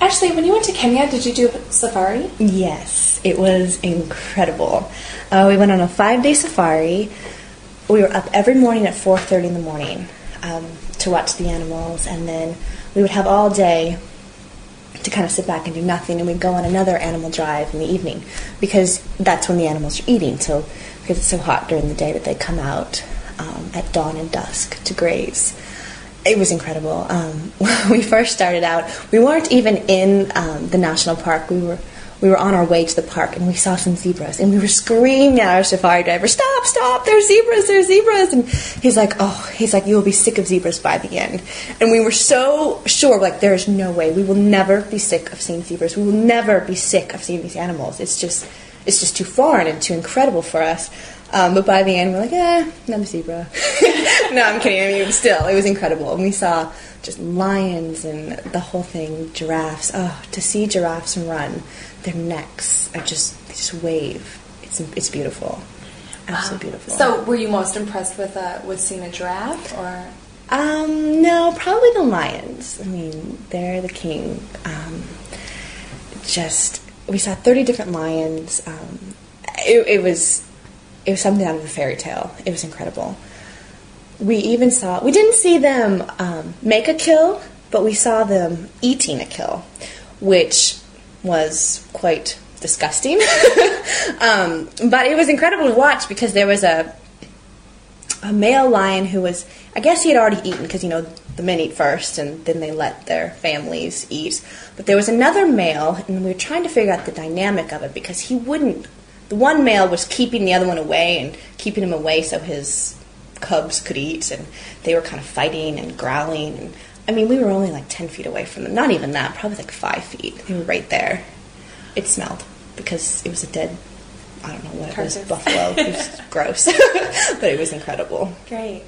Ashley, when you went to Kenya, did you do a safari? Yes, it was incredible. Uh, we went on a five-day safari. We were up every morning at 4:30 in the morning um, to watch the animals, and then we would have all day to kind of sit back and do nothing, and we'd go on another animal drive in the evening because that's when the animals are eating. So because it's so hot during the day that they come out um, at dawn and dusk to graze. It was incredible. Um, when we first started out, we weren't even in um, the national park. We were we were on our way to the park and we saw some zebras and we were screaming at our safari driver, "Stop! Stop! There's zebras! There's zebras!" And he's like, "Oh, he's like, you will be sick of zebras by the end." And we were so sure, like, there is no way we will never be sick of seeing zebras. We will never be sick of seeing these animals. It's just it's just too foreign and too incredible for us. Um, but by the end, we're like, eh, another zebra. no, I'm kidding. I mean, still, it was incredible. And we saw just lions and the whole thing, giraffes. Oh, to see giraffes run, their necks are just, they just wave. It's, it's beautiful. Absolutely beautiful. So, were you most impressed with uh, with seeing a giraffe, or? Um, no, probably the lions. I mean, they're the king. Um, just we saw thirty different lions. Um, it, it was it was something out of a fairy tale. It was incredible. We even saw we didn't see them um, make a kill, but we saw them eating a kill, which was quite disgusting. um, but it was incredible to watch because there was a a male lion who was I guess he had already eaten because you know the men eat first and then they let their families eat. But there was another male and we were trying to figure out the dynamic of it because he wouldn't the one male was keeping the other one away and keeping him away so his cubs could eat and they were kind of fighting and growling. And I mean we were only like 10 feet away from them. Not even that probably like 5 feet. They were right there. It smelled because it was a dead I don't know what it was, buffalo. it was gross but it was incredible. Great.